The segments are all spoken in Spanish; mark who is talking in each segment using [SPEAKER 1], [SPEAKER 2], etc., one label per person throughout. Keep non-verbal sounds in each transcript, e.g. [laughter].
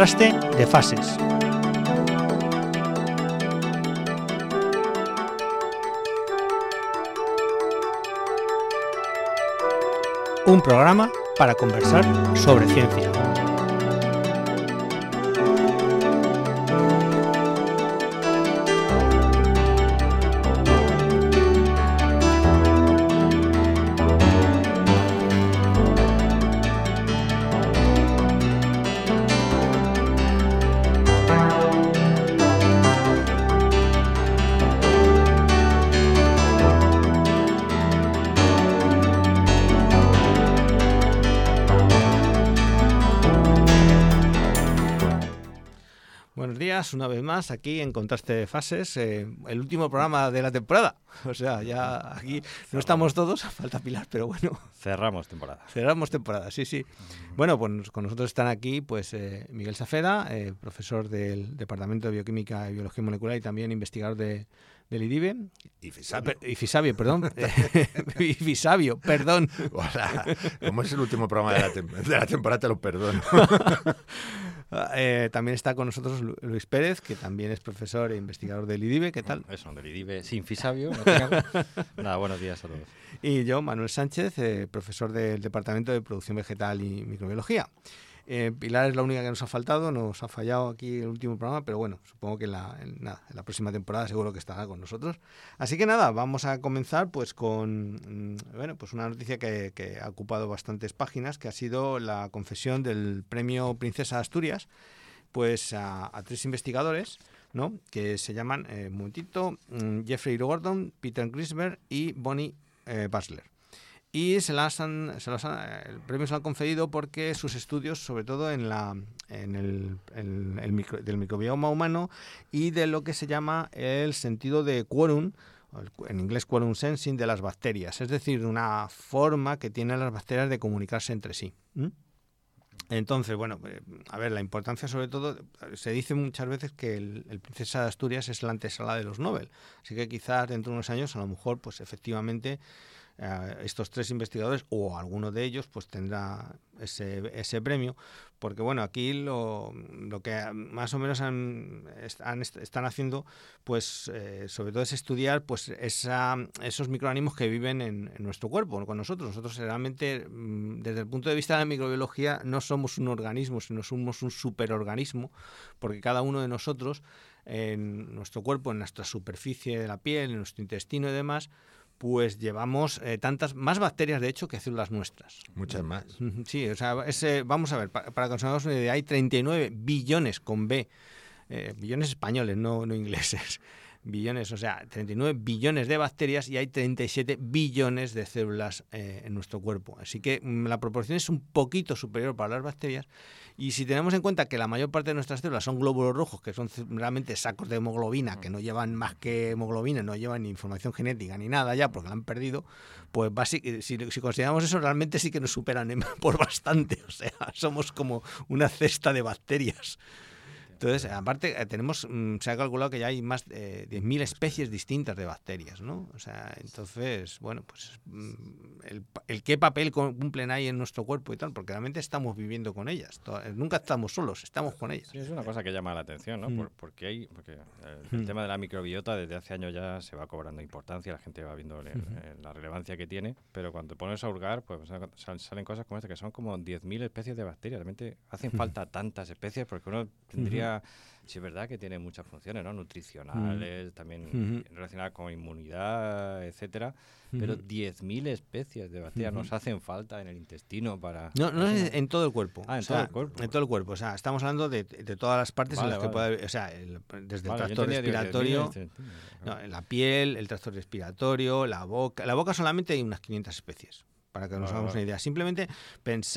[SPEAKER 1] Contraste de fases. Un programa para conversar sobre ciencia. Buenos días, una vez más aquí en Contraste de Fases, eh, el último programa de la temporada. [laughs] O sea, ya aquí no estamos todos, [laughs] falta Pilar, pero bueno,
[SPEAKER 2] Cerramos temporada.
[SPEAKER 1] cerramos temporada, sí, sí. Bueno, pues con nosotros están aquí pues eh, Miguel Safeda, eh, profesor del Departamento de Bioquímica y Biología Molecular y también investigador de, del IDIBE.
[SPEAKER 3] Y
[SPEAKER 1] Ah,
[SPEAKER 3] Fisabio.
[SPEAKER 1] per- y Fisabio, perdón. [laughs] y Fisabio, perdón.
[SPEAKER 3] Hola. Como es el último programa de la, de la temporada, te lo perdono.
[SPEAKER 1] Eh, también está con nosotros Lu- Luis Pérez, que también es profesor e investigador del IDIBE. ¿Qué tal?
[SPEAKER 2] Eso, del IDIBE sin Fisabio. no [laughs] Nada, buenos días a todos.
[SPEAKER 1] Y yo, Manuel Sánchez, eh, profesor del Departamento de Producción Vegetal y Microbiología. Eh, Pilar es la única que nos ha faltado, nos ha fallado aquí el último programa, pero bueno, supongo que en la, nada, en la próxima temporada seguro que estará con nosotros. Así que nada, vamos a comenzar pues con mm, bueno, pues una noticia que, ha ocupado bastantes páginas, que ha sido la confesión del premio Princesa Asturias, pues a, tres investigadores, ¿no? Que se llaman, eh, mm, Jeffrey Gordon, Peter Grisberg y Bonnie eh, Basler. Y se las han, el premio se lo han concedido porque sus estudios, sobre todo en, la, en el, en el micro- del microbioma humano y de lo que se llama el sentido de quorum, el en inglés quorum sensing, de las bacterias. Es decir, una forma que tienen las bacterias de comunicarse entre sí. Entonces, bueno, eh, a ver, la importancia sobre todo, se dice muchas veces que el, el Princesa de Asturias es la antesala de los Nobel, así que quizás dentro de unos años a lo mejor, pues efectivamente, eh, estos tres investigadores o alguno de ellos pues tendrá ese, ese premio. Porque bueno aquí lo, lo que más o menos han, están, haciendo pues eh, sobre todo es estudiar pues esa, esos microorganismos que viven en, en nuestro cuerpo con nosotros. Nosotros realmente mm, desde el punto de vista de la microbiología no somos un organismo sino somos un superorganismo porque cada uno de nosotros en nuestro cuerpo en nuestra superficie de la piel en nuestro intestino y demás pues llevamos eh, tantas más bacterias de hecho que células nuestras.
[SPEAKER 3] Muchas más.
[SPEAKER 1] Sí, o sea, ese, vamos a ver, pa- para, que nos hagamos una idea, hay 39 billones con B, eh, billones españoles, no, no ingleses, billones, o sea, 39 billones de bacterias y hay 37 billones de células eh, en nuestro cuerpo. Así que mm, la proporción es un poquito superior para las bacterias y si tenemos en cuenta que la mayor parte de nuestras células son glóbulos rojos, que son realmente sacos de hemoglobina, que no llevan más que hemoglobina, no llevan ni información genética ni nada ya, porque la han perdido, pues basi- si, si consideramos eso, realmente sí que nos superan [laughs] por bastante. O sea, somos como una cesta de bacterias. Entonces, aparte, eh, tenemos, mm, se ha calculado que ya hay más de 10.000 especies distintas de bacterias, ¿no? O sea, entonces, bueno, pues mm, el, qué papel cu- cumplen ahí en nuestro cuerpo y tal, porque realmente estamos viviendo con ellas. To- Nunca estamos solos, estamos con ellas.
[SPEAKER 2] Sí, es una cosa que llama la atención, ¿no?
[SPEAKER 1] Mm.
[SPEAKER 2] Por- porque hay, porque el,
[SPEAKER 1] Mm.
[SPEAKER 2] tema de la microbiota desde hace años ya se va cobrando importancia, la gente va viendo eh, la relevancia que tiene, pero cuando te pones a hurgar, pues sal- sal- salen cosas como esta, que son como 10.000 especies de bacterias. Realmente hacen falta tantas especies porque uno tendría, sí es verdad que tiene muchas funciones, ¿no? Nutricionales, también relacionadas con inmunidad, etcétera, pero
[SPEAKER 1] Ujú.
[SPEAKER 2] 10.000 especies de bacterias nos hacen falta en el intestino para...
[SPEAKER 1] No, no es en todo el cuerpo.
[SPEAKER 2] Ah, en
[SPEAKER 1] O sea,
[SPEAKER 2] todo el cuerpo.
[SPEAKER 1] En todo el cuerpo. O sea, estamos hablando de, de todas las partes
[SPEAKER 2] Vale,
[SPEAKER 1] en las que puede haber, o sea, el- desde
[SPEAKER 2] Vale,
[SPEAKER 1] el tracto
[SPEAKER 2] entendía, digo, 10.000
[SPEAKER 1] respiratorio, no, la piel, el tracto respiratorio, la boca. La boca solamente hay unas 500 especies. Para que nos hagamos una idea. Simplemente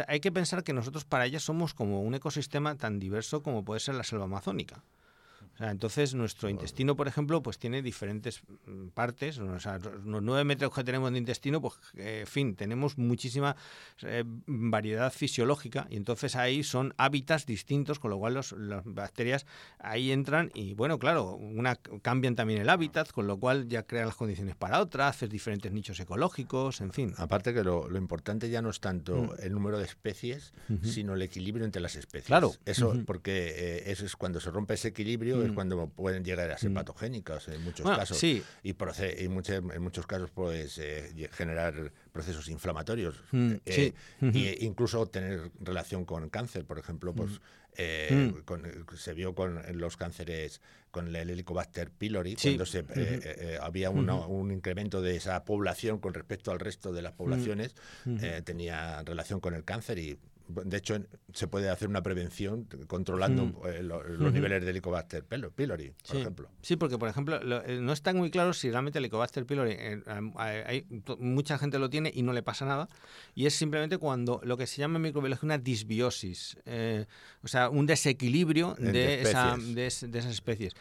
[SPEAKER 1] hay que pensar que nosotros para ellas somos como un ecosistema tan diverso como puede ser la selva amazónica. Sea, entonces nuestro intestino, por ejemplo, pues tiene diferentes mm, partes. O sea, los nueve metros que tenemos de intestino, pues, eh, en fin, tenemos muchísima eh, variedad fisiológica y entonces ahí son hábitats distintos, con lo cual los- las bacterias ahí entran y, bueno, claro, una cambian también el hábitat, con lo cual ya crean las condiciones para otra, haces diferentes nichos ecológicos, en fin.
[SPEAKER 3] Aparte que lo, lo importante ya no es tanto
[SPEAKER 1] Mm.
[SPEAKER 3] el número de especies, sino el equilibrio entre las especies.
[SPEAKER 1] Claro.
[SPEAKER 3] Eso, porque eh, eso es cuando se rompe ese equilibrio. Cuando pueden llegar a ser
[SPEAKER 1] Mm.
[SPEAKER 3] patogénicas en muchos
[SPEAKER 1] Bueno,
[SPEAKER 3] casos.
[SPEAKER 1] sí.
[SPEAKER 3] Y, y en muchos casos, pues, eh, generar procesos inflamatorios.
[SPEAKER 1] Mm,
[SPEAKER 3] eh,
[SPEAKER 1] sí.
[SPEAKER 3] Y incluso tener relación con cáncer, por ejemplo, pues eh,
[SPEAKER 1] Mm.
[SPEAKER 3] con- se vio con los cánceres con el Helicobacter pylori,
[SPEAKER 1] Sí.
[SPEAKER 3] cuando se, eh, eh, eh, había una- un incremento de esa población con respecto al resto de las poblaciones, eh, tenía relación con el cáncer y de hecho se puede hacer una prevención controlando
[SPEAKER 1] Mm.
[SPEAKER 3] eh, lo- los
[SPEAKER 1] Ujú.
[SPEAKER 3] niveles de Helicobacter pylo- pylori, por
[SPEAKER 1] Sí.
[SPEAKER 3] ejemplo.
[SPEAKER 1] Sí, porque por ejemplo lo- eh, no está muy claro si realmente el Helicobacter pylori eh, hay, mucha gente lo tiene y no le pasa nada y es simplemente cuando lo que se llama en microbiología una disbiosis, eh, o sea, un desequilibrio de, esa-
[SPEAKER 3] especies.
[SPEAKER 1] de, es- de esas especies.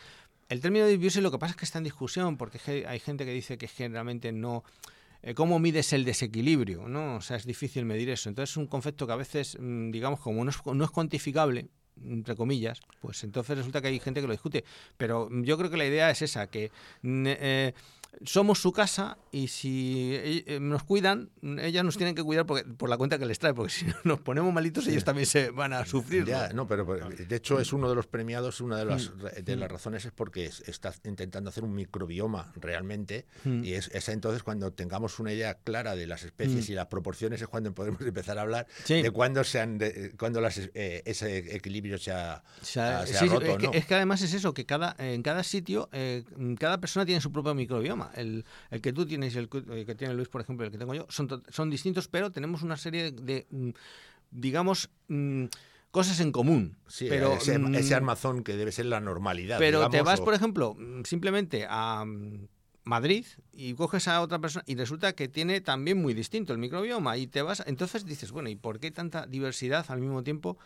[SPEAKER 1] El término disbiosis lo que pasa es que está en discusión porque hay gente que dice que generalmente no eh, ¿Cómo mides el desequilibrio? ¿no? O sea, es difícil medir eso. Entonces es un concepto que a veces, mm, digamos, como no es, no es cuantificable, entre comillas, pues entonces resulta que hay gente que lo discute. Pero yo creo que la idea es esa, que mm, eh, somos su casa y si eh, eh, nos cuidan, mm, ellas nos tienen que cuidar porque, por la cuenta que les trae, porque [laughs] si nos ponemos malitos ellos también se van a sufrir.
[SPEAKER 3] Ya, no, pero de hecho es uno de los premiados, una de las,
[SPEAKER 1] Mm.
[SPEAKER 3] de las razones es porque es- está intentando hacer un microbioma realmente
[SPEAKER 1] Mm.
[SPEAKER 3] y es, es entonces cuando tengamos una idea clara de las especies
[SPEAKER 1] Mm.
[SPEAKER 3] y las proporciones es cuando podemos [laughs] empezar a hablar
[SPEAKER 1] Sí.
[SPEAKER 3] de cuándo se han de- cuándo las, eh, ese equilibrio se ha,
[SPEAKER 1] O sea,
[SPEAKER 3] se ha
[SPEAKER 1] sí, sí,
[SPEAKER 3] roto,
[SPEAKER 1] es, que,
[SPEAKER 3] ¿no?
[SPEAKER 1] es que además es eso, que cada en cada sitio, eh, cada persona tiene su propio microbioma. El, el que tú tienes y el, que- tiene Luis, por ejemplo, el que tengo yo, son, to- son distintos, pero tenemos una serie de, de, mm, digamos, mm, cosas en común.
[SPEAKER 3] Sí,
[SPEAKER 1] pero,
[SPEAKER 3] ese,
[SPEAKER 1] mm,
[SPEAKER 3] ese armazón que debe ser la normalidad.
[SPEAKER 1] pero te vas,
[SPEAKER 3] o-
[SPEAKER 1] por ejemplo, simplemente a Madrid y coges a otra persona y resulta que tiene también muy distinto el microbioma y te vas, entonces dices, bueno, ¿y por qué tanta diversidad al mismo tiempo?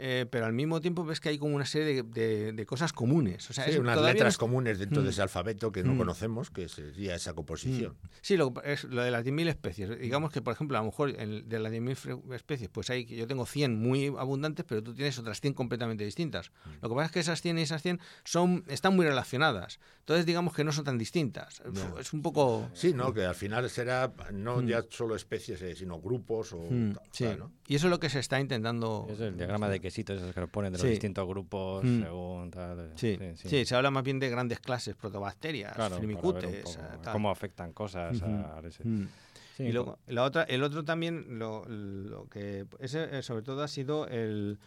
[SPEAKER 1] Eh, pero al mismo tiempo ves que hay como una serie de, de- de cosas comunes. O sea,
[SPEAKER 3] Sí,
[SPEAKER 1] es-
[SPEAKER 3] unas
[SPEAKER 1] no
[SPEAKER 3] letras
[SPEAKER 1] es-
[SPEAKER 3] comunes dentro
[SPEAKER 1] Mm.
[SPEAKER 3] de ese alfabeto que no
[SPEAKER 1] Mm.
[SPEAKER 3] conocemos, que sería esa composición.
[SPEAKER 1] Sí, lo, es lo de las 10.000 especies. Digamos que, por ejemplo, a lo mejor en- de las 10.000 fre- especies, pues hay, yo tengo 100 muy abundantes, pero tú tienes otras 100 completamente distintas. Lo que pasa es que esas 100 y esas 100 son, están muy relacionadas. Entonces, digamos que no son tan distintas.
[SPEAKER 3] Ya.
[SPEAKER 1] Es un poco...
[SPEAKER 3] Sí, ¿no? Que al final será no
[SPEAKER 1] Mm.
[SPEAKER 3] ya solo especies, eh, sino grupos o...
[SPEAKER 1] Mm,
[SPEAKER 3] tal,
[SPEAKER 1] sí.
[SPEAKER 3] claro, ¿no?
[SPEAKER 1] Y eso es lo que se está intentando...
[SPEAKER 2] Es el diagrama de quesitos esos que nos ponen de los
[SPEAKER 1] Sí.
[SPEAKER 2] distintos grupos
[SPEAKER 1] Mm.
[SPEAKER 2] según tal. eh,
[SPEAKER 1] Sí, sí, se habla más bien de grandes clases, protobacterias,
[SPEAKER 2] Claro,
[SPEAKER 1] firmicutes,
[SPEAKER 2] poco
[SPEAKER 1] tal.
[SPEAKER 2] cómo afectan cosas a ese.
[SPEAKER 1] Mm. Y luego, la otra, el otro también, lo, lo que ese eh, sobre todo ha sido el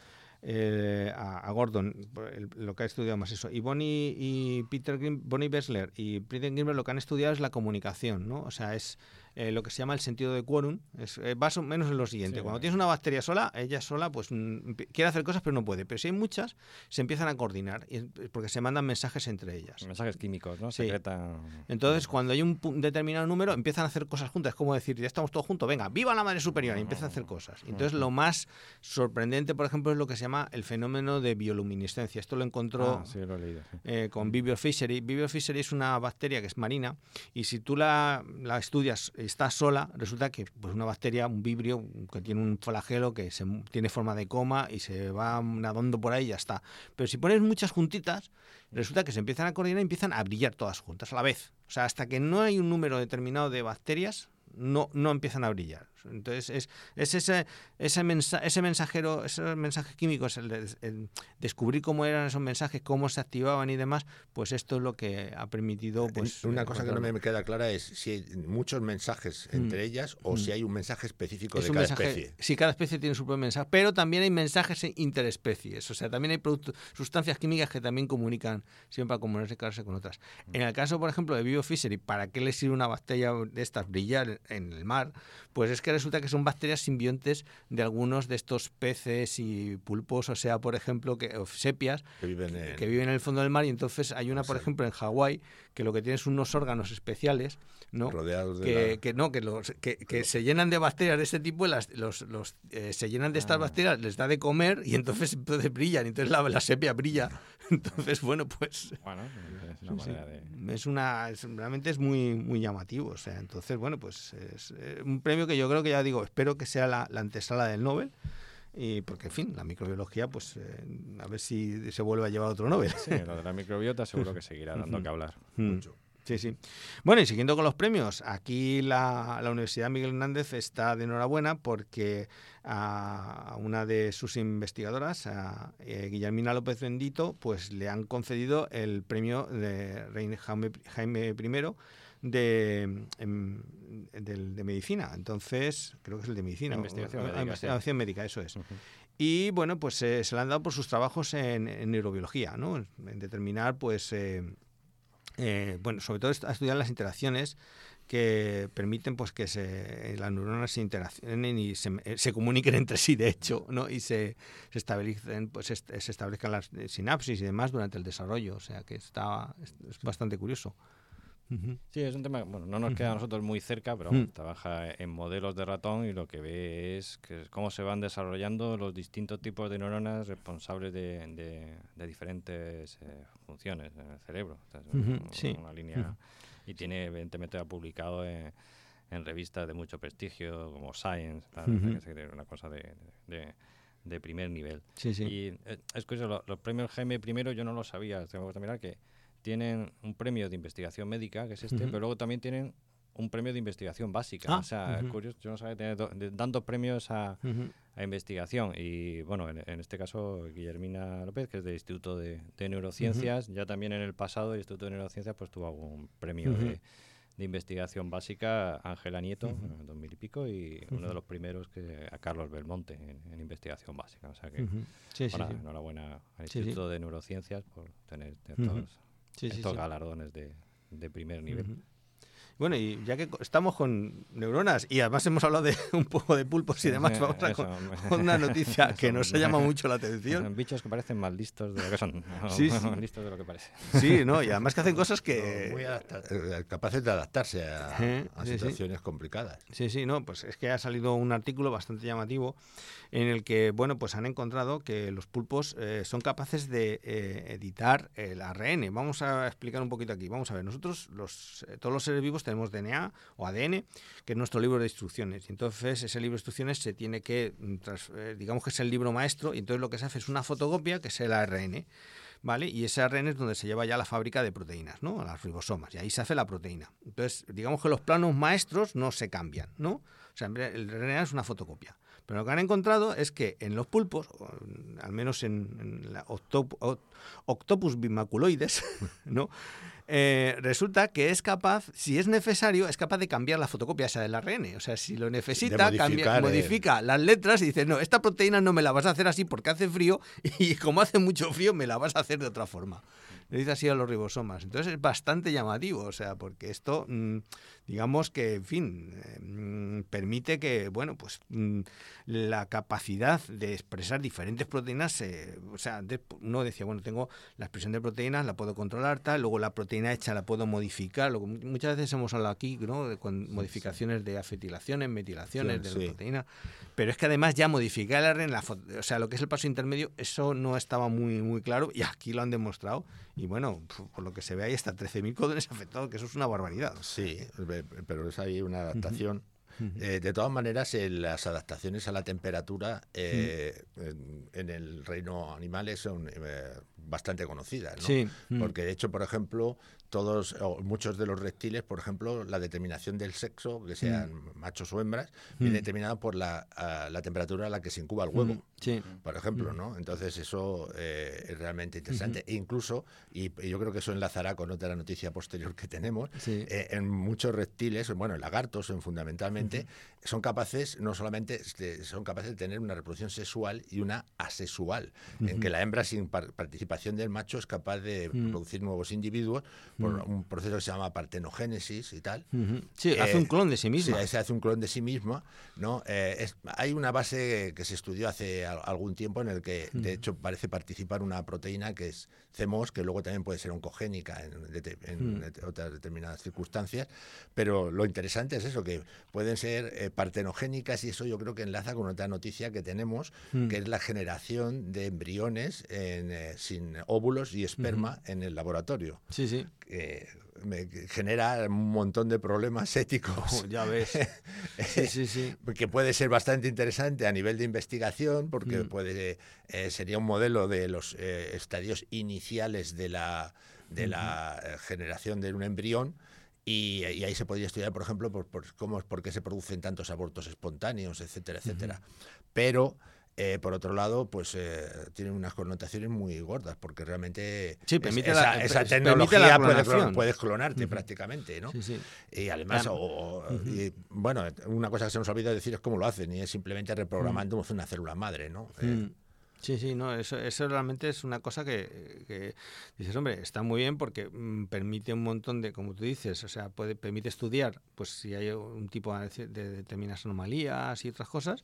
[SPEAKER 1] eh, a, a Gordon, el- lo que ha estudiado más eso. Y Bonnie y Peter Bonnie Bessler y Peter Grimberg lo que han estudiado es la comunicación, ¿no? O sea, es eh, lo que se llama el sentido de quórum. Es eh, o menos en lo siguiente.
[SPEAKER 2] Sí,
[SPEAKER 1] Cuando tienes una bacteria sola, ella sola, pues mm, quiere hacer cosas pero no puede. Pero si hay muchas, se empiezan a coordinar y porque se mandan mensajes entre ellas.
[SPEAKER 2] Mensajes químicos, ¿no?
[SPEAKER 1] Sí.
[SPEAKER 2] Secretan.
[SPEAKER 1] Entonces, cuando hay un determinado número, empiezan a hacer cosas juntas. Es como decir, ya estamos todos juntos, venga, viva la madre superior, y empiezan a hacer cosas. Entonces, lo más sorprendente, por ejemplo, es lo que se llama el fenómeno de bioluminiscencia. Esto lo encontró
[SPEAKER 2] Ah, sí, lo he leído. sí.
[SPEAKER 1] eh, con Vibrio fischeri. Vibrio fischeri es una bacteria que es marina y si tú la, la estudias, está sola, resulta que pues una bacteria, un vibrio que tiene un flagelo que se, tiene forma de coma y se va nadando por ahí y ya está. Pero si pones muchas juntitas, resulta que se empiezan a coordinar y empiezan a brillar todas juntas a la vez. O sea, hasta que no hay un número determinado de bacterias, no, no empiezan a brillar. Entonces, es, es ese, ese, mensa- ese mensajero, esos mensajes químicos, el, de- el descubrir cómo eran esos mensajes, cómo se activaban y demás, pues esto es lo que ha permitido. Pues,
[SPEAKER 3] Una cosa que no me queda clara es si hay muchos mensajes entre ellas o
[SPEAKER 1] Mm.
[SPEAKER 3] si hay un mensaje específico
[SPEAKER 1] Es
[SPEAKER 3] de cada
[SPEAKER 1] mensaje,
[SPEAKER 3] especie.
[SPEAKER 1] sí, cada especie tiene su propio mensaje, pero también hay mensajes interespecies, o sea, también hay productos, sustancias químicas que también comunican, siempre para comunicarse con otras.
[SPEAKER 3] Mm.
[SPEAKER 1] En el caso, por ejemplo, de Biofishery, ¿para qué le sirve una bacteria de estas brillar en el mar, pues es que resulta que son bacterias simbiontes de algunos de estos peces y pulpos, o sea, por ejemplo, que, o sepias,
[SPEAKER 3] Que viven en-
[SPEAKER 1] que viven en el fondo del mar. Y entonces hay una, por ejemplo, en Hawái, que lo que tiene son unos órganos especiales, ¿no?
[SPEAKER 3] rodeados de
[SPEAKER 1] que,
[SPEAKER 3] la-
[SPEAKER 1] que no, que, los, que, que se llenan de bacterias de este tipo, y las, los, los, eh, se llenan de estas
[SPEAKER 2] Ah.
[SPEAKER 1] bacterias, les da de comer y entonces, [laughs] entonces brillan, entonces la, la sepia brilla. [laughs] [laughs] Entonces, bueno, pues
[SPEAKER 2] Bueno, es una
[SPEAKER 1] sí,
[SPEAKER 2] manera de...
[SPEAKER 1] es una es- realmente es muy muy llamativo. O sea, entonces, bueno, pues es eh, un premio que yo creo que ya digo, espero que sea la, la antesala del Nobel. Y porque, en fin, la microbiología, pues eh, a ver si se vuelve a llevar otro Nobel.
[SPEAKER 2] Sí, lo de la microbiota seguro que seguirá dando que hablar.
[SPEAKER 1] Mm. Sí, sí. Bueno, y siguiendo con los premios, aquí la, la Universidad Miguel Hernández está de enhorabuena porque a una de sus investigadoras, a eh, Guillermina López Bendito, pues le han concedido el premio de Reina Jaime, Jaime I de, em, del- de medicina. Entonces, creo que es el de medicina.
[SPEAKER 2] Investigación
[SPEAKER 1] o-
[SPEAKER 2] médica, sí.
[SPEAKER 1] investigación médica, eso es. Y bueno, pues eh, se le han dado por sus trabajos en, en neurobiología, ¿no? En determinar, pues, eh, eh, bueno, sobre todo a estudiar las interacciones que permiten pues que se, las neuronas se interaccionen y se, eh, se comuniquen entre sí, de hecho, ¿no? Y se, se establecen, pues est- se establezcan las sinapsis y demás durante el desarrollo. O sea que está, es, es bastante curioso.
[SPEAKER 2] Sí, es un tema, bueno, no nos queda a nosotros muy cerca, pero bueno, trabaja en modelos de ratón y lo que ve es que cómo se van desarrollando los distintos tipos de neuronas responsables de, de- de diferentes eh, funciones en el cerebro. O sea, es
[SPEAKER 1] Ujú,
[SPEAKER 2] un-
[SPEAKER 1] sí.
[SPEAKER 2] una línea y tiene evidentemente ha publicado en, en revistas de mucho prestigio como Science, que es una cosa de, de- de primer nivel.
[SPEAKER 1] Sí, sí.
[SPEAKER 2] Y eh, es curioso, lo- los premios Jaime I yo no lo sabía, tengo que mirar que tienen un premio de investigación médica, que es este, pero luego también tienen un premio de investigación básica.
[SPEAKER 1] Ah,
[SPEAKER 2] o sea,
[SPEAKER 1] ujú.
[SPEAKER 2] curioso, yo no sabía tener do- de- dando premios a, a investigación. Y bueno, en, en este caso, Guillermina López, que es del Instituto de, de Neurociencias, ya también en el pasado el Instituto de Neurociencias pues tuvo algún premio de, de investigación básica, Ángela Nieto, en 2000 y pico, y uno de los primeros que a Carlos Belmonte en, en investigación básica. O sea que
[SPEAKER 1] sí, sí.
[SPEAKER 2] enhorabuena al. Instituto de Neurociencias por tener
[SPEAKER 1] Ujú.
[SPEAKER 2] estos,
[SPEAKER 1] Sí,
[SPEAKER 2] estos
[SPEAKER 1] sí.
[SPEAKER 2] galardones de, de primer nivel.
[SPEAKER 1] Bueno, y ya que estamos con neuronas y además hemos hablado de [laughs] un poco de pulpos y demás, vamos a con, con [laughs] una noticia que nos ha llamado mucho la atención.
[SPEAKER 2] Son bichos que parecen más listos de lo que son. [laughs]
[SPEAKER 1] Sí, sí.
[SPEAKER 2] más listos de lo que parece.
[SPEAKER 1] Sí, ¿no? Y además que hacen cosas
[SPEAKER 3] Muy
[SPEAKER 1] que...
[SPEAKER 3] adapta- eh, capaces de adaptarse a,
[SPEAKER 1] Eh,
[SPEAKER 3] a
[SPEAKER 1] sí, sí.
[SPEAKER 3] situaciones complicadas.
[SPEAKER 1] Sí, sí, no, pues es que ha salido un artículo bastante llamativo en el que, bueno, pues han encontrado que los pulpos eh, son capaces de eh, editar el ARN. Vamos a explicar un poquito aquí. Vamos a ver, nosotros, los, eh, todos los seres vivos tenemos DNA o ADN, que es nuestro libro de instrucciones. Y entonces ese libro de instrucciones se tiene que, mm, eh, digamos que es el libro maestro, y entonces lo que se hace es una fotocopia, que es el ARN. ¿Vale? Y ese ARN es donde se lleva ya la fábrica de proteínas, ¿no? A las ribosomas. Y ahí se hace la proteína. Entonces, digamos que los planos maestros no se cambian, ¿no? O sea, el RNA es una fotocopia. Pero lo que han encontrado es que en los pulpos, al menos en, en la octop- Octopus bimaculoides, [laughs] ¿no? Eh, resulta que es capaz, si es necesario, es capaz de cambiar la fotocopia esa del ARN. O sea, si lo necesita, cambia-
[SPEAKER 3] modificar, eh.
[SPEAKER 1] modifica las letras y dice, no, esta proteína no me la vas a hacer así porque hace frío [laughs] y como hace mucho frío me la vas a hacer de otra forma. Le dice así a los ribosomas. Entonces es bastante llamativo, o sea, porque esto, mm, digamos que, en fin, mm, permite que, bueno, pues mm, la capacidad de expresar diferentes proteínas, eh, o sea, antes uno decía, bueno, tengo la expresión de proteínas, la puedo controlar, tal, luego la proteína hecha la puedo modificar, lo que mu- muchas veces hemos hablado aquí, ¿no? De con modificaciones de acetilaciones, metilaciones
[SPEAKER 3] Sí,
[SPEAKER 1] de
[SPEAKER 3] sí.
[SPEAKER 1] la proteína, pero es que además ya modificar el ARN, la o sea, lo que es el paso intermedio, eso no estaba muy, muy claro y aquí lo han demostrado y bueno, por lo que se ve ahí está 13.000 codones afectados, que eso es una barbaridad.
[SPEAKER 3] Sí, pe- pero es ahí una adaptación. Eh, de todas maneras, eh, las adaptaciones a la temperatura eh, en, en el reino animal son bastante conocidas, ¿no?
[SPEAKER 1] Sí. Mm.
[SPEAKER 3] Porque de hecho, por ejemplo, todos o muchos de los reptiles, por ejemplo, la determinación del sexo, que sean machos o hembras, viene determinada por la, a la temperatura a la que se incuba el huevo.
[SPEAKER 1] Sí.
[SPEAKER 3] Por ejemplo, ¿no? Entonces eso eh, es realmente interesante. E incluso, y, y yo creo que eso enlazará con otra noticia posterior que tenemos,
[SPEAKER 1] Sí.
[SPEAKER 3] eh, en muchos reptiles, bueno, en lagartos en fundamentalmente, son capaces, no solamente de- son capaces de tener una reproducción sexual y una asexual, en que la hembra sin par- participación del macho es capaz de
[SPEAKER 1] Mm.
[SPEAKER 3] producir nuevos individuos por
[SPEAKER 1] Mm.
[SPEAKER 3] un proceso que se llama partenogénesis y tal.
[SPEAKER 1] Sí,
[SPEAKER 3] Eh,
[SPEAKER 1] hace un clon de sí mismo.
[SPEAKER 3] Sí, se hace un clon de sí mismo, ¿no? Eh, es- hay una base que se estudió hace al- algún tiempo en el que, de hecho, parece participar una proteína que es CMOS, que luego también puede ser oncogénica en, en
[SPEAKER 1] Mm.
[SPEAKER 3] det- otras determinadas circunstancias, pero lo interesante es eso, que pueden ser eh, partenogénicas y eso yo creo que enlaza con otra noticia que tenemos,
[SPEAKER 1] Mm.
[SPEAKER 3] que es la generación de embriones en, eh, sin óvulos y esperma en el laboratorio
[SPEAKER 1] Sí, sí.
[SPEAKER 3] Me genera un montón de problemas [laughs] éticos. [laughs]
[SPEAKER 1] Ya ves. Sí, sí, sí. [laughs]
[SPEAKER 3] que puede ser bastante interesante a nivel de investigación, porque
[SPEAKER 1] Mm.
[SPEAKER 3] puede eh, sería un modelo de los eh, estadios iniciales de la, de la eh, generación de un embrión. Y, y ahí se podría estudiar, por ejemplo, por, por cómo, por qué se producen tantos abortos espontáneos, etcétera, etcétera. Pero, eh, por otro lado, pues eh, tienen unas connotaciones muy gordas, porque realmente
[SPEAKER 1] Sí,
[SPEAKER 3] es- esa,
[SPEAKER 1] la-
[SPEAKER 3] esa
[SPEAKER 1] permite la
[SPEAKER 3] tecnología puede, puedes clonarte prácticamente, ¿no?
[SPEAKER 1] Sí, sí.
[SPEAKER 3] Y además, o- y, bueno, una cosa que se nos olvida decir es cómo lo hacen, y es simplemente reprogramando una célula madre, ¿no? Eh,
[SPEAKER 1] Mm. Sí, sí, no, eso, eso realmente es una cosa que, que dices, hombre, está muy bien porque mm, permite un montón de, como tú dices, o sea, puede, permite estudiar, pues si hay un tipo de, de determinadas anomalías y otras cosas,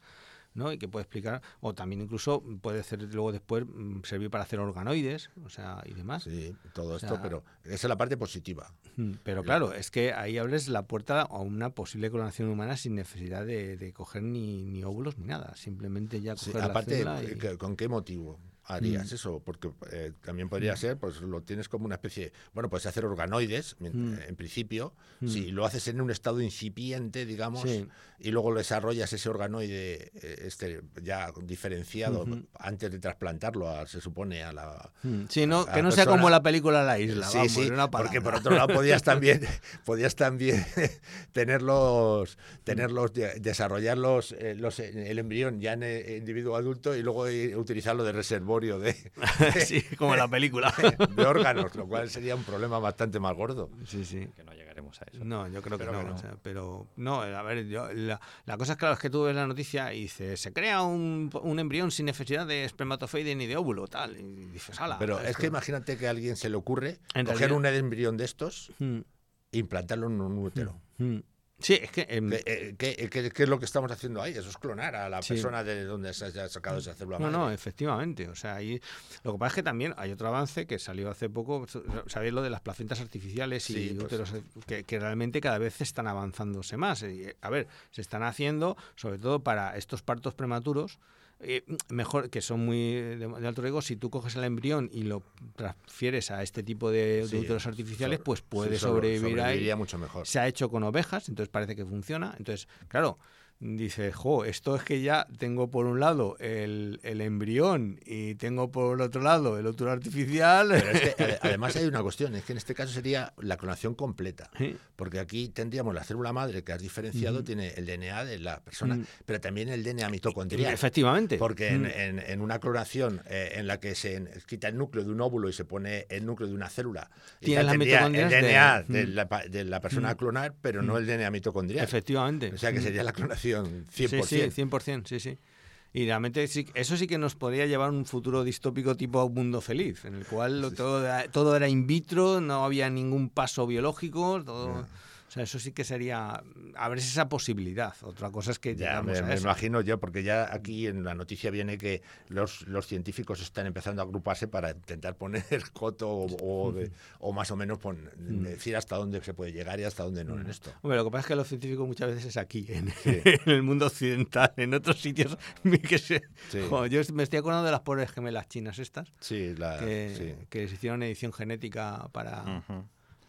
[SPEAKER 1] ¿no? Y que puede explicar, o también incluso puede ser luego después mm, servir para hacer organoides, o sea, y demás.
[SPEAKER 3] sí, todo
[SPEAKER 1] O
[SPEAKER 3] esto,
[SPEAKER 1] sea-
[SPEAKER 3] pero esa es la parte positiva.
[SPEAKER 1] Mm, Pero claro, es que ahí abres la puerta a una posible clonación humana sin necesidad de, de coger ni, ni óvulos ni nada. Simplemente ya
[SPEAKER 3] Sí,
[SPEAKER 1] coger la
[SPEAKER 3] aparte,
[SPEAKER 1] célula y-
[SPEAKER 3] ¿con qué motivo harías
[SPEAKER 1] Mm.
[SPEAKER 3] eso? Porque eh, también podría ser, pues lo tienes como una especie, bueno, puedes hacer organoides,
[SPEAKER 1] Mm.
[SPEAKER 3] eh, en principio,
[SPEAKER 1] Mm.
[SPEAKER 3] si lo haces en un estado incipiente, digamos,
[SPEAKER 1] Sí.
[SPEAKER 3] y luego lo desarrollas ese organoide eh, este ya diferenciado antes de trasplantarlo, a- se supone, a la,
[SPEAKER 1] Mm, Sí, no,
[SPEAKER 3] a
[SPEAKER 1] que no sea como la película La Isla,
[SPEAKER 3] Sí,
[SPEAKER 1] vamos,
[SPEAKER 3] sí,
[SPEAKER 1] una
[SPEAKER 3] porque por otro lado podías [laughs] también, podías también [laughs] tenerlos, tenerlos, de- desarrollarlos, eh, los, el embrión ya en individuo adulto y luego utilizarlo de reservorio de, [laughs]
[SPEAKER 1] sí, como en la película. [laughs]
[SPEAKER 3] de órganos, lo cual sería un problema bastante más gordo.
[SPEAKER 1] sí, sí.
[SPEAKER 2] Que no llegaremos a eso.
[SPEAKER 1] No, yo creo que no,
[SPEAKER 3] que no.
[SPEAKER 1] o sea, pero no, a ver, yo, la, la cosa es claro es que tú ves la noticia y dices, se crea un, un embrión sin necesidad de espermatozoide ni de óvulo, tal, y dices, ala.
[SPEAKER 3] Pero es que imagínate que a alguien se le ocurre coger
[SPEAKER 1] realidad-
[SPEAKER 3] un embrión de estos
[SPEAKER 1] Mm,
[SPEAKER 3] e implantarlo en un útero.
[SPEAKER 1] mm. Sí, es que... em,
[SPEAKER 3] ¿Qué, eh, qué- qué- qué es lo que estamos haciendo ahí? Eso es clonar a la
[SPEAKER 1] Sí.
[SPEAKER 3] persona de donde se haya sacado esa célula
[SPEAKER 1] No, no, efectivamente. O sea, ahí lo que pasa es que también hay otro avance que salió hace poco. Sabéis lo de las placentas artificiales y
[SPEAKER 3] Sí, pues.
[SPEAKER 1] úteros que, que realmente cada vez están avanzándose más. Y, a ver, se están haciendo sobre todo para estos partos prematuros. Eh, mejor que son muy de, de alto riesgo si tú coges el embrión y lo transfieres a este tipo de,
[SPEAKER 3] Sí,
[SPEAKER 1] úteros artificiales
[SPEAKER 3] sobre-
[SPEAKER 1] pues puede
[SPEAKER 3] sí,
[SPEAKER 1] sobrevivir ahí
[SPEAKER 3] mucho mejor.
[SPEAKER 1] se ha hecho con ovejas, entonces parece que funciona. Entonces, claro, dice, jo, esto es que ya tengo por un lado el, el embrión y tengo por el otro lado el útero artificial.
[SPEAKER 3] Pero es que, [laughs] ade- además hay una cuestión, es que en este caso sería la clonación completa,
[SPEAKER 1] Sí.
[SPEAKER 3] porque aquí tendríamos la célula madre que has diferenciado, tiene el DNA de la persona,
[SPEAKER 1] Mm.
[SPEAKER 3] pero también el DNA mitocondrial.
[SPEAKER 1] Efectivamente.
[SPEAKER 3] Porque en,
[SPEAKER 1] Mm.
[SPEAKER 3] en- en una clonación eh, en la que se quita el núcleo de un óvulo y se pone el núcleo de una célula,
[SPEAKER 1] Tiene
[SPEAKER 3] el
[SPEAKER 1] mitocondrias de-
[SPEAKER 3] DNA de,
[SPEAKER 1] Mm.
[SPEAKER 3] la, de la persona a clonar, pero no el DNA mitocondrial.
[SPEAKER 1] Efectivamente.
[SPEAKER 3] O sea que sería la clonación 100%.
[SPEAKER 1] Sí, sí, 100%, sí, sí. Y realmente sí, eso sí que nos podría llevar a un futuro distópico tipo un mundo feliz, en el cual lo- todo, era- todo era in vitro, no había ningún paso biológico, todo... sea, eso sí que sería... A ver esa posibilidad. Otra cosa es que
[SPEAKER 3] Ya, me,
[SPEAKER 1] a
[SPEAKER 3] me imagino yo, porque ya aquí en la noticia viene que los, los científicos están empezando a agruparse para intentar poner [laughs] coto o, o de- o más o menos pon-
[SPEAKER 1] Mm.
[SPEAKER 3] decir hasta dónde se puede llegar y hasta dónde no en esto.
[SPEAKER 1] Hombre, lo que pasa es que los científicos muchas veces es aquí, en,
[SPEAKER 3] Sí. [laughs]
[SPEAKER 1] en el mundo occidental, en otros sitios. [laughs] que se-
[SPEAKER 3] Sí.
[SPEAKER 1] Jo, yo me estoy acordando de las pobres gemelas chinas estas,
[SPEAKER 3] Sí, la,
[SPEAKER 1] que, que se hicieron edición genética para...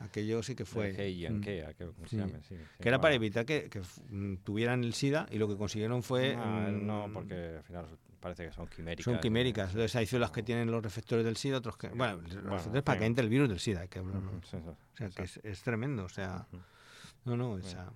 [SPEAKER 1] Aquello sí que fue...
[SPEAKER 2] Yankea, que, ¿cómo se
[SPEAKER 1] Sí.
[SPEAKER 2] llama? Sí, sí,
[SPEAKER 1] que era para evitar que, mm, tuvieran el SIDA y lo que consiguieron fue...
[SPEAKER 2] Ah, no,
[SPEAKER 1] mm,
[SPEAKER 2] porque al final parece que son quiméricas.
[SPEAKER 1] Son quiméricas. Entonces hay células que tienen los receptores del SIDA, otros que... Bueno, los receptores para que entre el virus del SIDA, hay que hablarlo. O sea, que es, es tremendo, o sea... No, no, o sea...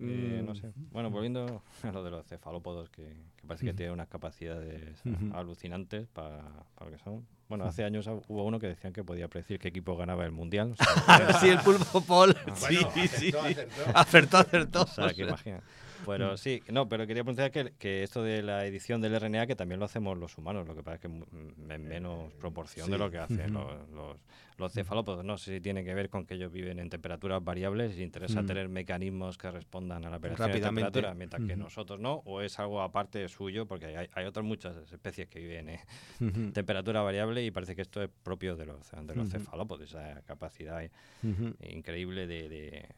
[SPEAKER 2] Eh, no
[SPEAKER 1] mm,
[SPEAKER 2] sé. Bueno, volviendo [laughs] a lo de los cefalópodos, que, que parece que tienen unas capacidades alucinantes para, para lo que son. Bueno, hace años hubo uno que decían que podía predecir qué equipo ganaba el mundial. O sea, [laughs]
[SPEAKER 1] sí, el pulpo Paul.
[SPEAKER 3] Bueno,
[SPEAKER 1] sí, sí, sí.
[SPEAKER 3] acertó, acertó.
[SPEAKER 1] Acertó, acertó.
[SPEAKER 2] o sea, que imagina. Pero sí, no, pero quería preguntar que, que, esto de la edición del RNA, que también lo hacemos los humanos, lo que pasa es que en menos proporción de lo que hacen los, los, cefalópodos. No sé si tiene que ver con que ellos viven en temperaturas variables y interesa tener mecanismos que respondan a la variación de temperatura, mientras que nosotros no, o es algo aparte suyo, porque hay, hay otras muchas especies que viven en temperatura variable y parece que esto es propio de los, de los cefalópodos, esa capacidad increíble de, de,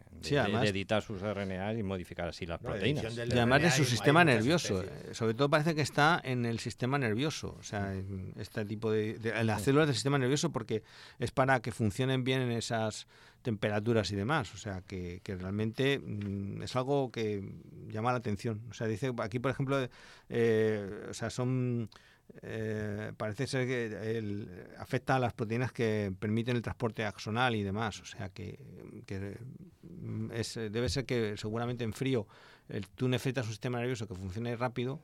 [SPEAKER 2] editar sus RNA y modificar así las proteínas.
[SPEAKER 1] Y además de su sistema nervioso, eh, sobre todo parece que está en el sistema nervioso, o sea, en este tipo de, en las células del sistema nervioso porque es para que funcionen bien en esas temperaturas y demás. O sea, que, realmente mm, es algo que llama la atención. O sea, dice aquí, por ejemplo, eh, o sea, son eh, parece ser que afecta a las proteínas que permiten el transporte axonal y demás. O sea que, mm, debe ser que seguramente en frío el, tú necesitas un sistema nervioso que funcione rápido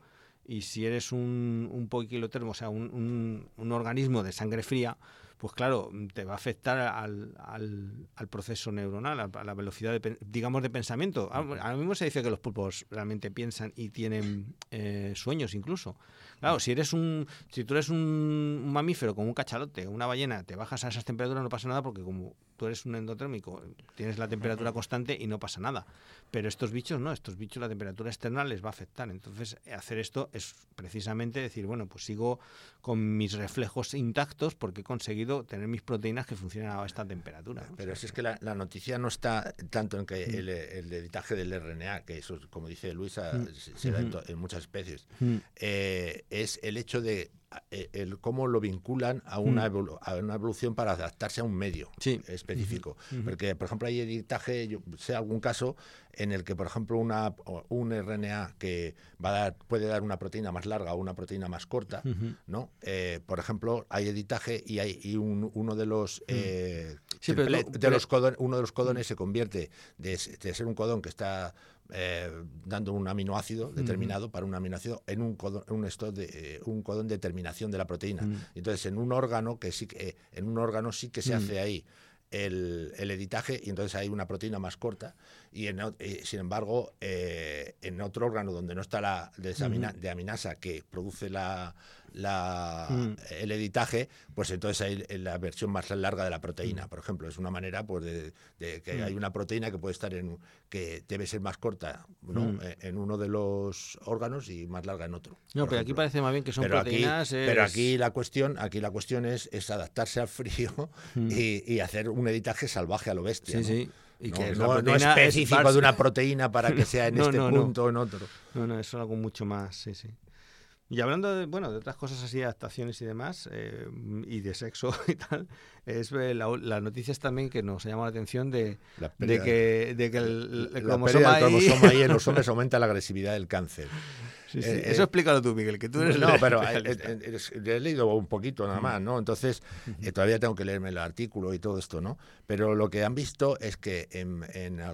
[SPEAKER 1] y si eres un, un poiquilotermo, o sea, un, un organismo de sangre fría, pues claro, te va a afectar al, al, proceso neuronal, a, la velocidad, de, digamos, de pensamiento. Ahora mismo se dice que los pulpos realmente piensan y tienen eh, sueños incluso. Claro, si eres un, si tú eres un, mamífero como un cachalote, una ballena, te bajas a esas temperaturas no pasa nada porque como tú eres un endotérmico, tienes la temperatura constante y no pasa nada. Pero estos bichos no, estos bichos la temperatura externa les va a afectar. Entonces, hacer esto es precisamente decir, bueno, pues sigo con mis reflejos intactos porque he conseguido tener mis proteínas que funcionen a esta temperatura.
[SPEAKER 3] Pero si es que la, noticia no está tanto en que mm. el, el, editaje del RNA, que eso, como dice Luisa, mm. se da en, muchas especies, mm. eh, es el hecho de eh, el cómo lo vinculan a una, mm. a una evolución para adaptarse a un medio específico. Porque, por ejemplo, hay editaje, yo sé algún caso en el que, por ejemplo, una, un RNA que va a dar, puede dar una proteína más larga o una proteína más corta, ¿no? Eh, por ejemplo, hay editaje y hay y uno de los, mm. eh, de los uno de los codones se convierte de, de ser un codón que está eh, dando un aminoácido determinado para un aminoácido en un codón, un, de, eh, un codón de terminación de la proteína. Entonces, en un órgano que sí que en un órgano sí que se hace ahí el, editaje y entonces hay una proteína más corta y, en, eh, sin embargo en otro órgano donde no está la de aminasa que produce la, la, mm. el editaje, pues entonces hay la versión más larga de la proteína, mm. por ejemplo. Es una manera pues, de, que mm. hay una proteína que puede estar en que debe ser más corta ¿no? Eh, en uno de los órganos y más larga en otro.
[SPEAKER 1] No, pero aquí parece más bien que son proteínas.
[SPEAKER 3] Aquí, Pero aquí la cuestión, aquí la cuestión es, es adaptarse al frío [laughs] y, hacer un editaje salvaje a lo bestia. Sí, sí. Y no, que no, es específico de una proteína para que sea en [laughs] este punto o en otro.
[SPEAKER 1] No, no, es algo mucho más, sí, sí. Y hablando de, bueno, de otras cosas así, adaptaciones y demás, eh, y de sexo [laughs] y tal, es eh, la, la noticia es también que nos llama la atención de, de que, de que el, el,
[SPEAKER 3] cromosoma, ahí... en los [laughs] hombres aumenta la agresividad del cáncer.
[SPEAKER 1] Eh, eso explícalo tú, Miguel, que tú eres
[SPEAKER 3] No, pero he leído un poquito nada más, ¿no? Entonces, todavía tengo que leerme el artículo y todo esto, ¿no? Pero lo que han visto es que en,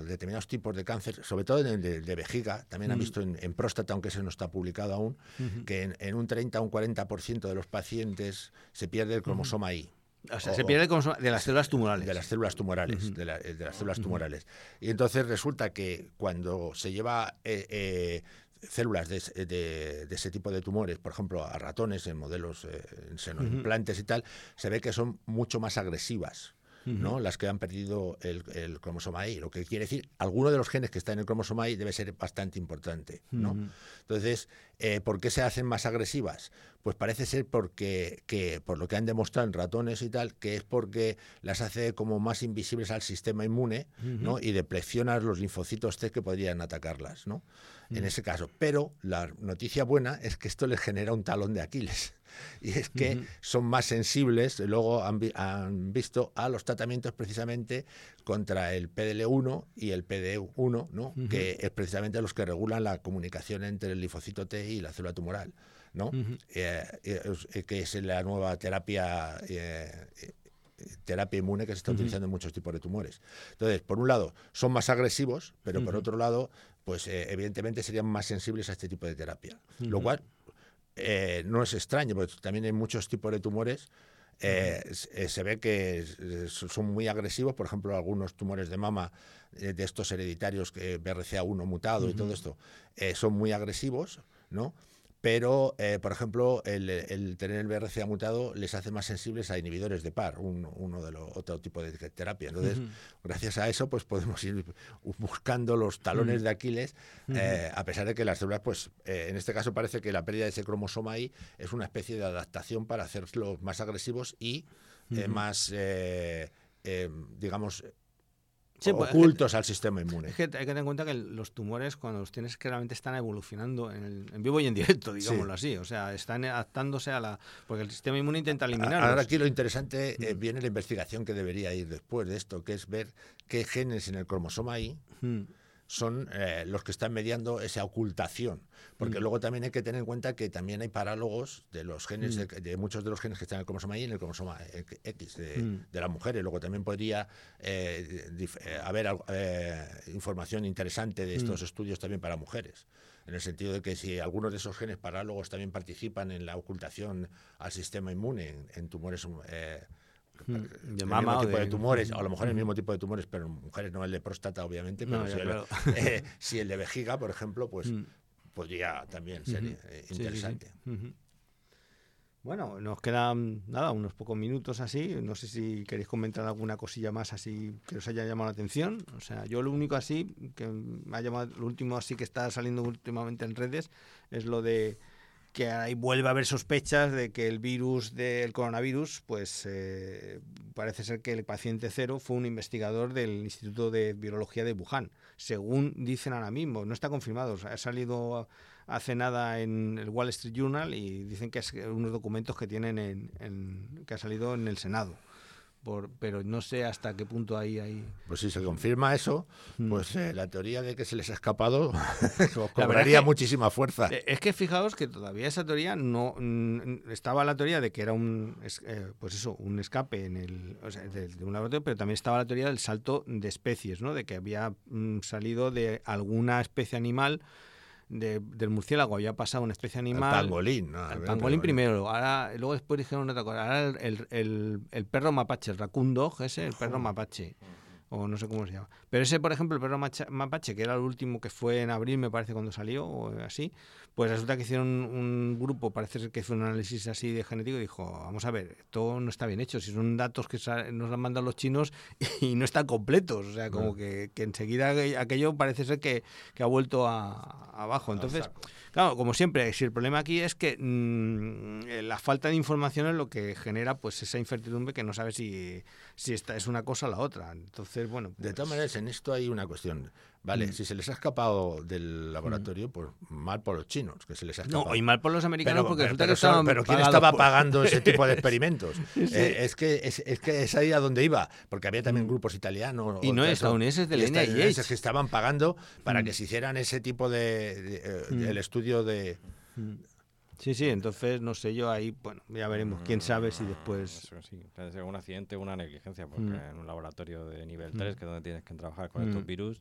[SPEAKER 3] determinados tipos de cáncer, sobre todo en el de, vejiga, también han visto en, próstata, aunque eso no está publicado aún, que en, un 30 o un 40% de los pacientes se pierde el cromosoma I.
[SPEAKER 1] O sea, se pierde de las células tumorales.
[SPEAKER 3] De las células tumorales, de, las células tumorales. Y entonces resulta que cuando se lleva eh, eh, células de, ese tipo de tumores, por ejemplo, a ratones en modelos, eh, en senoimplantes y tal, se ve que son mucho más agresivas. ¿No? las que han perdido el, cromosoma Y. Lo que quiere decir, alguno de los genes que está en el cromosoma Y debe ser bastante importante. ¿no? Entonces, eh, ¿por qué se hacen más agresivas? Pues parece ser porque, que, por lo que han demostrado en ratones y tal, que es porque las hace como más invisibles al sistema inmune ¿no? y deplecciona los linfocitos T que podrían atacarlas. ¿no? En ese caso. Pero la noticia buena es que esto les genera un talón de Aquiles [laughs] y es que son más sensibles, luego han, visto a los tratamientos precisamente contra el PDL1 y el PD1, ¿no? que es precisamente los que regulan la comunicación entre el linfocito T y la célula tumoral, ¿no? Eh, eh, que es la nueva terapia eh, terapia inmune que se está utilizando en muchos tipos de tumores. Entonces, por un lado, son más agresivos, pero por otro lado, pues evidentemente serían más sensibles a este tipo de terapia. Lo cual eh, no es extraño, porque también hay muchos tipos de tumores eh, eh, se ve que son muy agresivos, por ejemplo, algunos tumores de mama de estos hereditarios que BRCA1 mutado y todo esto son muy agresivos, ¿no? Pero, eh, por ejemplo, el, tener el BRCA mutado les hace más sensibles a inhibidores de par, uno de los otro tipo de terapia. Entonces, gracias a eso, pues podemos ir buscando los talones de Aquiles, eh, a pesar de que las células, pues, eh, en este caso parece que la pérdida de ese cromosoma ahí es una especie de adaptación para hacerlos más agresivos y más, digamos, pues, ocultos al sistema inmune.
[SPEAKER 1] Es que hay que tener en cuenta que los tumores, cuando los tienes, claramente están evolucionando en, vivo y en directo, digámoslo así. O sea, están adaptándose a la. Porque el sistema inmune intenta eliminarlos.
[SPEAKER 3] Ahora aquí lo interesante eh, mm. viene la investigación que debería ir después de esto, que es ver qué genes en el cromosoma hay. Mm son eh, los que están mediando esa ocultación. Porque mm. luego también hay que tener en cuenta que también hay parálogos de los genes, mm. de, muchos de los genes que están en el cromosoma Y y en el cromosoma X de, mm. de las mujeres. Luego también podría eh, eh, haber información interesante de estos estudios también para mujeres. En el sentido de que si algunos de esos genes parálogos también participan en la ocultación al sistema inmune en, en tumores
[SPEAKER 1] Mm. De mama
[SPEAKER 3] tipo de, tumores, a lo mejor el mismo tipo de tumores, pero en mujeres no el de próstata, obviamente, pero [laughs] eh, [laughs] si, el, de vejiga, por ejemplo, pues mm. podría también ser eh, interesante.
[SPEAKER 1] Bueno, nos quedan nada, unos pocos minutos así. No sé si queréis comentar alguna cosilla más así que os haya llamado la atención. O sea, yo lo único así que me ha llamado, lo último así que está saliendo últimamente en redes es lo de que ahí vuelve a haber sospechas de que el virus del coronavirus, pues eh, parece ser que el paciente cero fue un investigador del Instituto de Virología de Wuhan, según dicen ahora mismo, no está confirmado, ha salido hace nada en el Wall Street Journal y dicen que es unos documentos que tienen en, que ha salido en el Senado pero no sé hasta qué punto ahí hay...
[SPEAKER 3] Pues si se confirma eso, mm. pues eh, la teoría de que se les ha escapado [laughs] cobraría muchísima fuerza.
[SPEAKER 1] Eh, es que fijaos que todavía esa teoría no... estaba la teoría de que era un, eh, pues eso, un escape en el, de, un laboratorio, pero también estaba la teoría del salto de especies, ¿no? De que había mm, salido de alguna especie animal del murciélago había pasado una especie animal.
[SPEAKER 3] El pangolín, ¿no?
[SPEAKER 1] El pangolín primero. Ahora, luego después dijeron otra cosa. Ahora el, el, el, perro mapache, el raccoon dog, ese, el perro mapache o no sé cómo se llama. Pero ese, por ejemplo, el perro mapache, que era el último que fue en abril, me parece, cuando salió, o así, pues resulta que hicieron un grupo, parece ser que hizo un análisis así de genético y dijo, vamos a ver, esto no está bien hecho, si son datos que nos han mandado los chinos [laughs] y no están completos, o sea, como que, que, enseguida aquello parece ser que, que ha vuelto a, abajo. Entonces... Claro, como siempre, si el problema aquí es que mm, eh, la falta de información es lo que genera pues esa incertidumbre que no sabe si, si esta es una cosa o la otra. Entonces, bueno.
[SPEAKER 3] De todas pues maneras, en esto hay una cuestión. Vale, mm. si se les ha escapado del laboratorio, pues mal por los chinos, que se les ha escapado.
[SPEAKER 1] No, y mal por los americanos porque
[SPEAKER 3] resulta
[SPEAKER 1] que estaban
[SPEAKER 3] Pero ¿quién estaba pagando ese [laughs] tipo de experimentos? Eh, es, que, es, es, que es ahí a donde iba, porque había también mm. grupos italianos.
[SPEAKER 1] Y no estadounidenses del NIH.
[SPEAKER 3] que estaban pagando para que se hicieran ese tipo de, eh, el estudio de...
[SPEAKER 1] Sí, sí, entonces no sé yo ahí, bueno, ya veremos, quién sabe si después...
[SPEAKER 2] sí, puede ser un accidente una negligencia, porque en un laboratorio de nivel 3, que es donde tienes que trabajar con estos virus,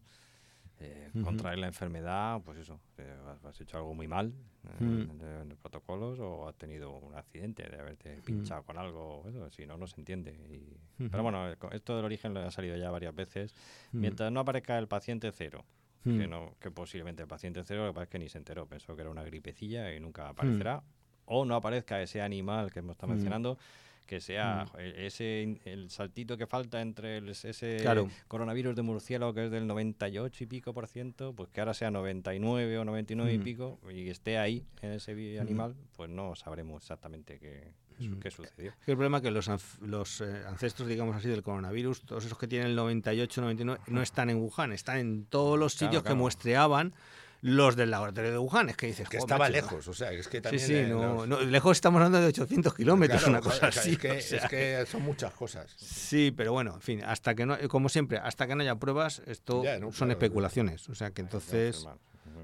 [SPEAKER 2] eh, contraer la enfermedad, pues eso, eh, has, hecho algo muy mal en, los protocolos o has tenido un accidente de haberte pinchado con algo, eso, si no, no se entiende. Y, Pero bueno, esto del origen lo ha salido ya varias veces. Mientras no aparezca el paciente cero, que, no, que posiblemente el paciente cero, lo que pasa es que ni se enteró, pensó que era una gripecilla y nunca aparecerá, o no aparezca ese animal que hemos estado mencionando que sea mm. e, ese el saltito que falta entre ese coronavirus de murciélago que es del 98 y pico por ciento, pues que ahora sea 99 o 99 y mm. pico y esté ahí en ese mm. animal, pues no sabremos exactamente qué, qué sucedió.
[SPEAKER 1] El problema es que los, los eh, ancestros, digamos así, del coronavirus, todos esos que tienen el 98, 99, no están en Wuhan, están en todos los sitios que muestreaban los del laboratorio de Wuhan. Es que dices,
[SPEAKER 3] que estaba lejos, o sea, es que también.
[SPEAKER 1] Sí, sí, no, lejos estamos hablando de 800 kilómetros, una cosa así. [laughs]
[SPEAKER 3] Es que, son muchas cosas.
[SPEAKER 1] Sí, pero bueno, en fin, hasta que no, como siempre, hasta que no haya pruebas, esto son especulaciones. O sea que entonces.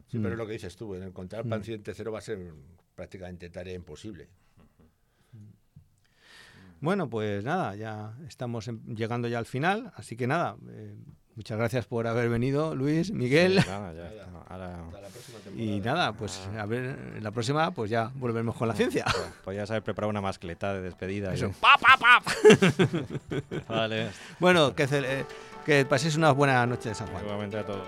[SPEAKER 3] Sí, pero mm. lo que dices tú, en encontrar mm. paciente cero va a ser prácticamente tarea imposible.
[SPEAKER 1] Bueno, pues nada, ya estamos llegando ya al final, así que nada, eh, Muchas gracias por haber venido, Luis, Miguel.
[SPEAKER 2] Sí, nada, ya está. Ahora,
[SPEAKER 1] Y nada, pues a ver, en la próxima pues ya volvemos con la ciencia.
[SPEAKER 2] pues, podías haber preparado una mascleta de despedida.
[SPEAKER 1] Eso.
[SPEAKER 2] ¿eh?
[SPEAKER 1] Pa, pa, pa. [laughs]
[SPEAKER 2] Vale,
[SPEAKER 1] Bueno, que, paséis una buena noche de San Juan.
[SPEAKER 2] igualmente a todos.